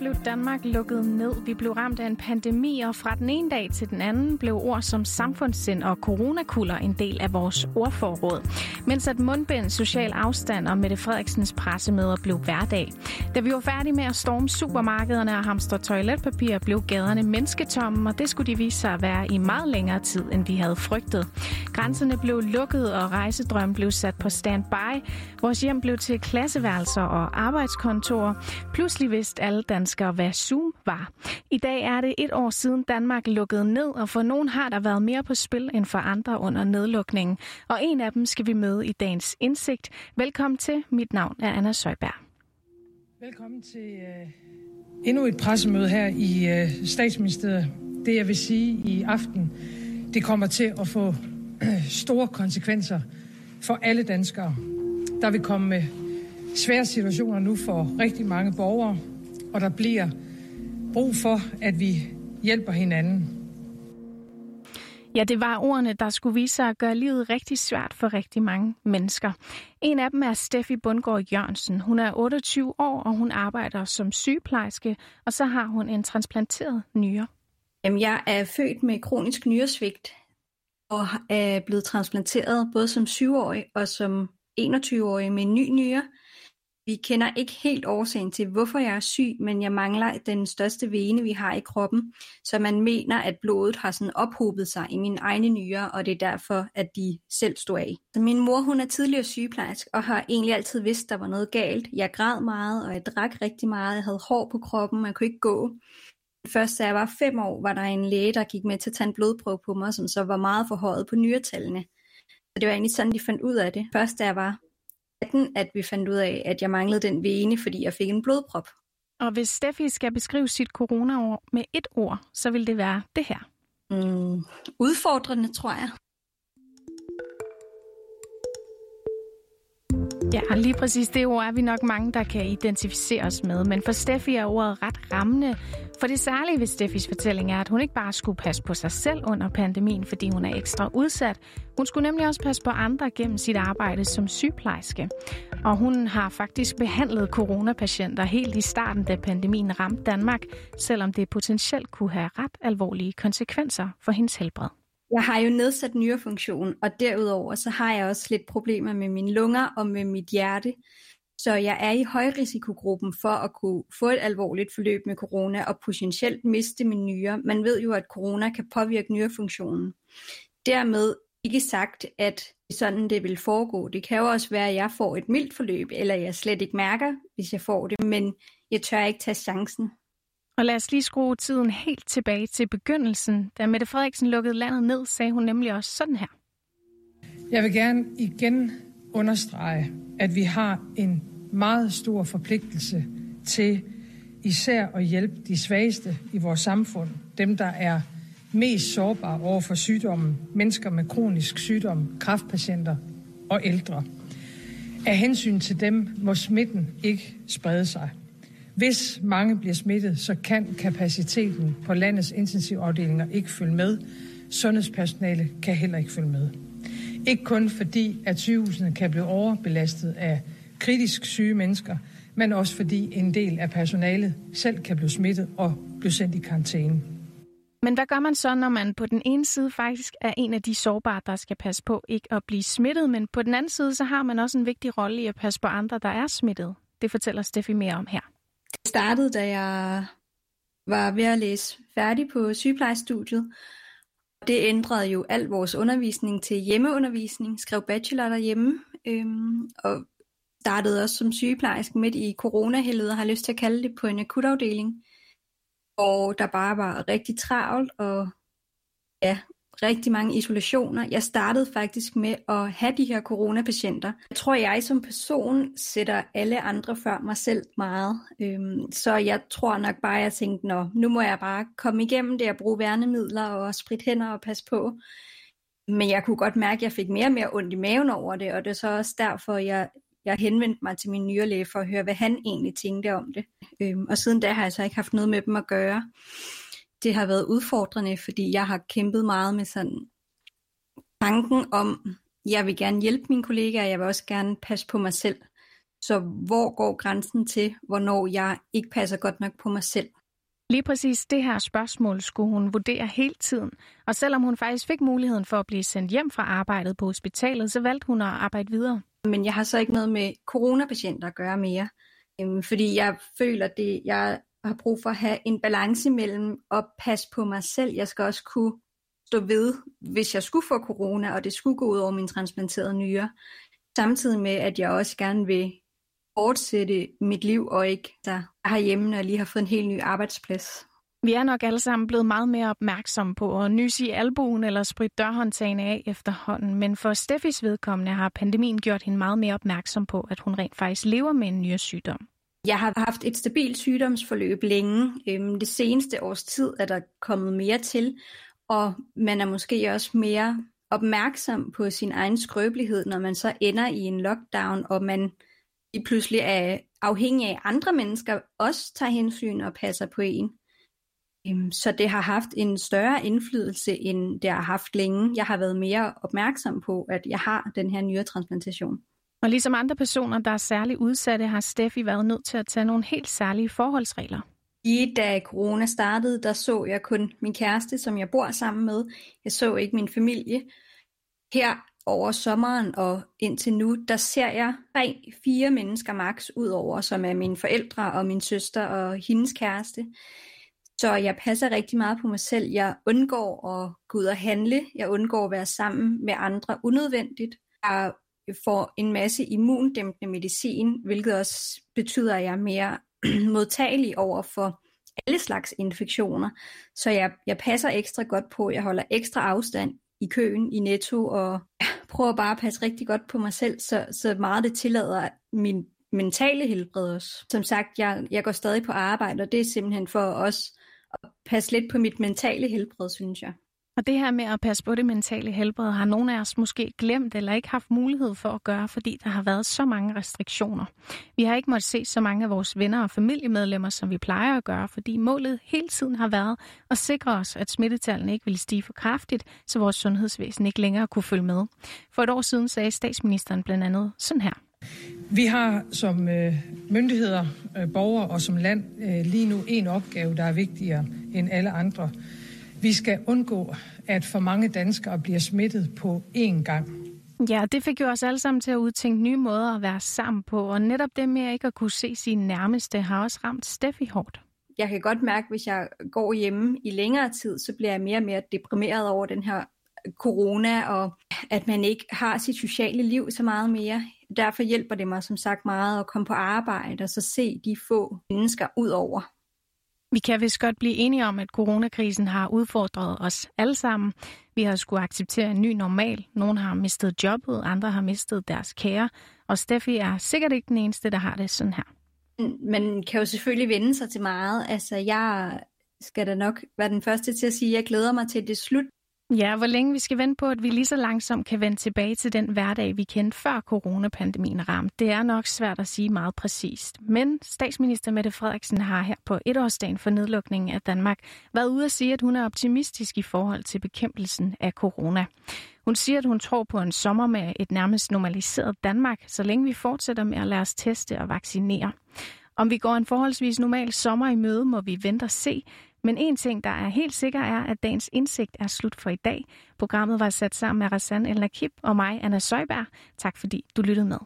blev Danmark lukket ned. Vi blev ramt af en pandemi, og fra den ene dag til den anden blev ord som samfundssind og coronakuller en del af vores ordforråd. Mens at mundbind, social afstand og Mette Frederiksens pressemøder blev hverdag. Da vi var færdige med at storme supermarkederne og hamstre toiletpapir, blev gaderne mennesketomme, og det skulle de vise sig at være i meget længere tid, end vi havde frygtet. Grænserne blev lukket, og rejsedrøm blev sat på standby. Vores hjem blev til klasseværelser og arbejdskontorer. Pludselig vidste alle danskere, hvad Zoom var. I dag er det et år siden Danmark lukkede ned, og for nogen har der været mere på spil end for andre under nedlukningen. Og en af dem skal vi møde i dagens indsigt. Velkommen til. Mit navn er Anna Søjberg. Velkommen til uh, endnu et pressemøde her i uh, statsministeriet. Det jeg vil sige i aften, det kommer til at få uh, store konsekvenser for alle danskere. Der vil komme svære situationer nu for rigtig mange borgere, og der bliver brug for, at vi hjælper hinanden. Ja, det var ordene, der skulle vise sig at gøre livet rigtig svært for rigtig mange mennesker. En af dem er Steffi Bundgaard Jørgensen. Hun er 28 år, og hun arbejder som sygeplejerske, og så har hun en transplanteret nyre. Jamen, jeg er født med kronisk nyresvigt og er blevet transplanteret både som 7-årig og som 21-årig med en ny nyre. Vi kender ikke helt årsagen til, hvorfor jeg er syg, men jeg mangler den største vene, vi har i kroppen, så man mener, at blodet har sådan ophobet sig i mine egne nyrer, og det er derfor, at de selv stod af. Så min mor, hun er tidligere sygeplejerske, og har egentlig altid vidst, der var noget galt. Jeg græd meget, og jeg drak rigtig meget. Jeg havde hår på kroppen, man kunne ikke gå. Først da jeg var fem år, var der en læge, der gik med til at tage en blodprøve på mig, som så var meget forhøjet på nyretallene. Så det var egentlig sådan, de fandt ud af det. Først da jeg var 18, at vi fandt ud af, at jeg manglede den vene, fordi jeg fik en blodprop. Og hvis Steffi skal beskrive sit coronaår med et ord, så vil det være det her. Mm, udfordrende, tror jeg. Ja, lige præcis det ord er vi nok mange, der kan identificere os med. Men for Steffi er ordet ret rammende. For det særlige ved Steffis fortælling er, at hun ikke bare skulle passe på sig selv under pandemien, fordi hun er ekstra udsat. Hun skulle nemlig også passe på andre gennem sit arbejde som sygeplejerske. Og hun har faktisk behandlet coronapatienter helt i starten, da pandemien ramte Danmark, selvom det potentielt kunne have ret alvorlige konsekvenser for hendes helbred. Jeg har jo nedsat nyrefunktion, og derudover så har jeg også lidt problemer med mine lunger og med mit hjerte. Så jeg er i højrisikogruppen for at kunne få et alvorligt forløb med corona og potentielt miste min nyre. Man ved jo, at corona kan påvirke nyrefunktionen. Dermed ikke sagt, at sådan det vil foregå. Det kan jo også være, at jeg får et mildt forløb, eller jeg slet ikke mærker, hvis jeg får det, men jeg tør ikke tage chancen. Og lad os lige skrue tiden helt tilbage til begyndelsen. Da Mette Frederiksen lukkede landet ned, sagde hun nemlig også sådan her. Jeg vil gerne igen understrege, at vi har en meget stor forpligtelse til især at hjælpe de svageste i vores samfund. Dem, der er mest sårbare over for sygdommen. Mennesker med kronisk sygdom, kraftpatienter og ældre. Af hensyn til dem må smitten ikke sprede sig. Hvis mange bliver smittet, så kan kapaciteten på landets intensivafdelinger ikke følge med. Sundhedspersonale kan heller ikke følge med. Ikke kun fordi, at sygehusene kan blive overbelastet af kritisk syge mennesker, men også fordi en del af personalet selv kan blive smittet og blive sendt i karantæne. Men hvad gør man så, når man på den ene side faktisk er en af de sårbare, der skal passe på ikke at blive smittet, men på den anden side, så har man også en vigtig rolle i at passe på andre, der er smittet? Det fortæller Steffi mere om her. Startede, da jeg var ved at læse færdig på sygeplejestudiet. Det ændrede jo al vores undervisning til hjemmeundervisning, skrev bachelor derhjemme, øhm, og startede også som sygeplejerske midt i coronahelvede, har lyst til at kalde det, på en akutafdeling. Og der bare var rigtig travlt, og ja, rigtig mange isolationer. Jeg startede faktisk med at have de her coronapatienter. Jeg tror, jeg som person sætter alle andre før mig selv meget. Øhm, så jeg tror nok bare, at jeg tænkte, Nå, nu må jeg bare komme igennem det og bruge værnemidler og sprit hænder og passe på. Men jeg kunne godt mærke, at jeg fik mere og mere ondt i maven over det, og det er så også derfor, jeg, jeg henvendte mig til min nyrelæge for at høre, hvad han egentlig tænkte om det. Øhm, og siden da har jeg så ikke haft noget med dem at gøre det har været udfordrende, fordi jeg har kæmpet meget med sådan tanken om, jeg vil gerne hjælpe mine kollegaer, jeg vil også gerne passe på mig selv. Så hvor går grænsen til, hvornår jeg ikke passer godt nok på mig selv? Lige præcis det her spørgsmål skulle hun vurdere hele tiden. Og selvom hun faktisk fik muligheden for at blive sendt hjem fra arbejdet på hospitalet, så valgte hun at arbejde videre. Men jeg har så ikke noget med coronapatienter at gøre mere. Øhm, fordi jeg føler, det, jeg har brug for at have en balance mellem at passe på mig selv. Jeg skal også kunne stå ved, hvis jeg skulle få corona, og det skulle gå ud over min transplanterede nyre. Samtidig med, at jeg også gerne vil fortsætte mit liv, og ikke der herhjemme, når jeg lige har fået en helt ny arbejdsplads. Vi er nok alle sammen blevet meget mere opmærksomme på at nys i albuen eller spritte dørhåndtagene af efterhånden, men for Steffis vedkommende har pandemien gjort hende meget mere opmærksom på, at hun rent faktisk lever med en nyresygdom. Jeg har haft et stabilt sygdomsforløb længe. Øhm, det seneste års tid er der kommet mere til, og man er måske også mere opmærksom på sin egen skrøbelighed, når man så ender i en lockdown, og man lige pludselig er afhængig af andre mennesker, også tager hensyn og passer på en. Øhm, så det har haft en større indflydelse, end det har haft længe. Jeg har været mere opmærksom på, at jeg har den her nyretransplantation. Og ligesom andre personer, der er særligt udsatte, har Steffi været nødt til at tage nogle helt særlige forholdsregler. I da corona startede, der så jeg kun min kæreste, som jeg bor sammen med. Jeg så ikke min familie. Her over sommeren og indtil nu, der ser jeg tre, fire mennesker max ud over, som er mine forældre og min søster og hendes kæreste. Så jeg passer rigtig meget på mig selv. Jeg undgår at gå ud og handle. Jeg undgår at være sammen med andre unødvendigt. Jeg får en masse immundæmpende medicin, hvilket også betyder, at jeg er mere modtagelig over for alle slags infektioner. Så jeg, jeg passer ekstra godt på. Jeg holder ekstra afstand i køen i Netto og prøver bare at passe rigtig godt på mig selv, så, så meget det tillader min mentale helbred også. Som sagt, jeg, jeg går stadig på arbejde, og det er simpelthen for os at passe lidt på mit mentale helbred, synes jeg. Og det her med at passe på det mentale helbred, har nogle af os måske glemt eller ikke haft mulighed for at gøre, fordi der har været så mange restriktioner. Vi har ikke måttet se så mange af vores venner og familiemedlemmer, som vi plejer at gøre, fordi målet hele tiden har været at sikre os, at smittetallene ikke ville stige for kraftigt, så vores sundhedsvæsen ikke længere kunne følge med. For et år siden sagde statsministeren blandt andet sådan her. Vi har som øh, myndigheder, øh, borgere og som land øh, lige nu en opgave, der er vigtigere end alle andre. Vi skal undgå, at for mange danskere bliver smittet på én gang. Ja, det fik jo os alle sammen til at udtænke nye måder at være sammen på, og netop det med ikke at kunne se sine nærmeste har også ramt Steffi hårdt. Jeg kan godt mærke, hvis jeg går hjemme i længere tid, så bliver jeg mere og mere deprimeret over den her corona, og at man ikke har sit sociale liv så meget mere. Derfor hjælper det mig som sagt meget at komme på arbejde og så se de få mennesker ud over. Vi kan vist godt blive enige om, at coronakrisen har udfordret os alle sammen. Vi har skulle acceptere en ny normal. Nogle har mistet jobbet, andre har mistet deres kære. Og Steffi er sikkert ikke den eneste, der har det sådan her. Man kan jo selvfølgelig vende sig til meget. Altså, jeg skal da nok være den første til at sige, at jeg glæder mig til, at det er slut. Ja, hvor længe vi skal vente på, at vi lige så langsomt kan vende tilbage til den hverdag, vi kendte før coronapandemien ramte. Det er nok svært at sige meget præcist. Men statsminister Mette Frederiksen har her på etårsdagen for nedlukningen af Danmark været ude at sige, at hun er optimistisk i forhold til bekæmpelsen af corona. Hun siger, at hun tror på en sommer med et nærmest normaliseret Danmark, så længe vi fortsætter med at lade os teste og vaccinere. Om vi går en forholdsvis normal sommer i møde, må vi vente og se. Men en ting, der er helt sikker, er, at dagens indsigt er slut for i dag. Programmet var sat sammen med Rassan El Nakib og mig, Anna Søjberg. Tak fordi du lyttede med.